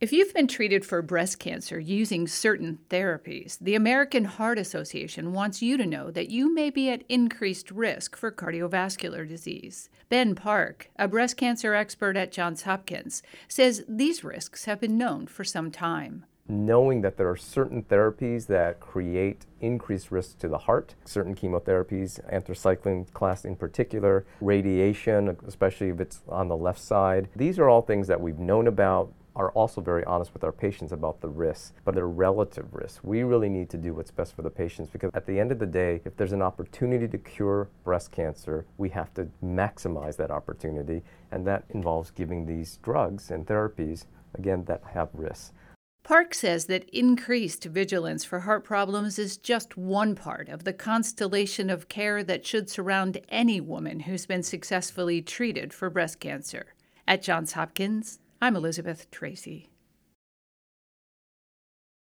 If you've been treated for breast cancer using certain therapies, the American Heart Association wants you to know that you may be at increased risk for cardiovascular disease. Ben Park, a breast cancer expert at Johns Hopkins, says these risks have been known for some time knowing that there are certain therapies that create increased risk to the heart, certain chemotherapies, anthracycline class in particular, radiation, especially if it's on the left side. These are all things that we've known about, are also very honest with our patients about the risks, but they're relative risks. We really need to do what's best for the patients because at the end of the day, if there's an opportunity to cure breast cancer, we have to maximize that opportunity, and that involves giving these drugs and therapies, again, that have risks. Park says that increased vigilance for heart problems is just one part of the constellation of care that should surround any woman who's been successfully treated for breast cancer. At Johns Hopkins, I'm Elizabeth Tracey.